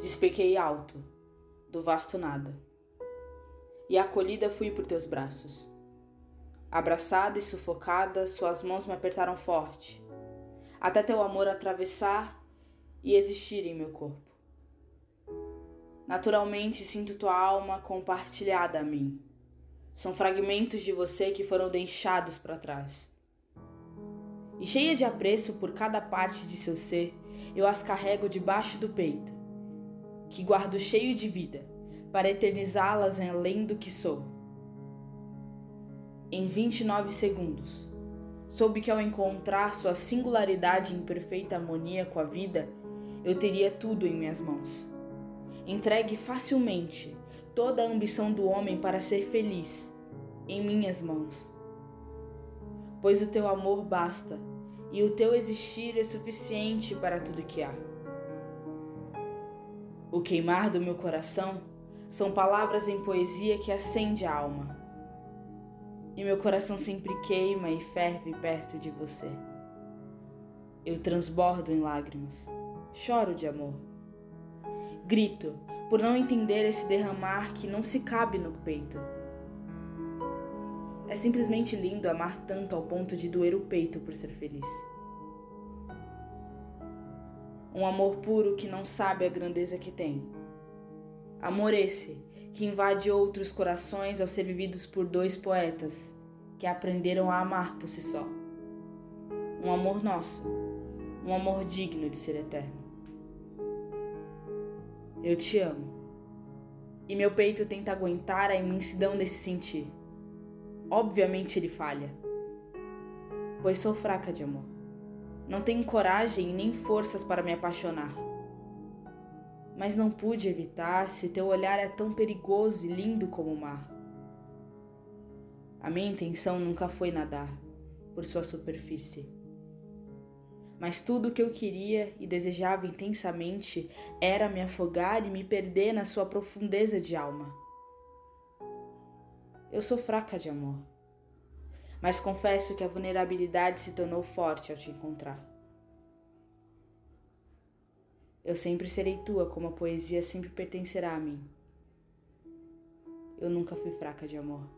Despequei alto, do vasto nada, e acolhida fui por teus braços. Abraçada e sufocada, suas mãos me apertaram forte, até teu amor atravessar e existir em meu corpo. Naturalmente sinto tua alma compartilhada a mim. São fragmentos de você que foram deixados para trás. E cheia de apreço por cada parte de seu ser, eu as carrego debaixo do peito, que guardo cheio de vida, para eternizá-las além do que sou. Em 29 segundos, soube que ao encontrar sua singularidade em perfeita harmonia com a vida, eu teria tudo em minhas mãos. Entregue facilmente toda a ambição do homem para ser feliz em minhas mãos. Pois o teu amor basta e o teu existir é suficiente para tudo que há. O queimar do meu coração são palavras em poesia que acende a alma. E meu coração sempre queima e ferve perto de você. Eu transbordo em lágrimas, choro de amor. Grito por não entender esse derramar que não se cabe no peito. É simplesmente lindo amar tanto ao ponto de doer o peito por ser feliz. Um amor puro que não sabe a grandeza que tem. Amor esse que invade outros corações ao ser vividos por dois poetas que aprenderam a amar por si só. Um amor nosso, um amor digno de ser eterno. Eu te amo. E meu peito tenta aguentar a imensidão desse sentir. Obviamente ele falha, pois sou fraca de amor. Não tenho coragem nem forças para me apaixonar. Mas não pude evitar se teu olhar é tão perigoso e lindo como o mar. A minha intenção nunca foi nadar por sua superfície. Mas tudo o que eu queria e desejava intensamente era me afogar e me perder na sua profundeza de alma. Eu sou fraca de amor mas confesso que a vulnerabilidade se tornou forte ao te encontrar. Eu sempre serei tua, como a poesia sempre pertencerá a mim. Eu nunca fui fraca de amor.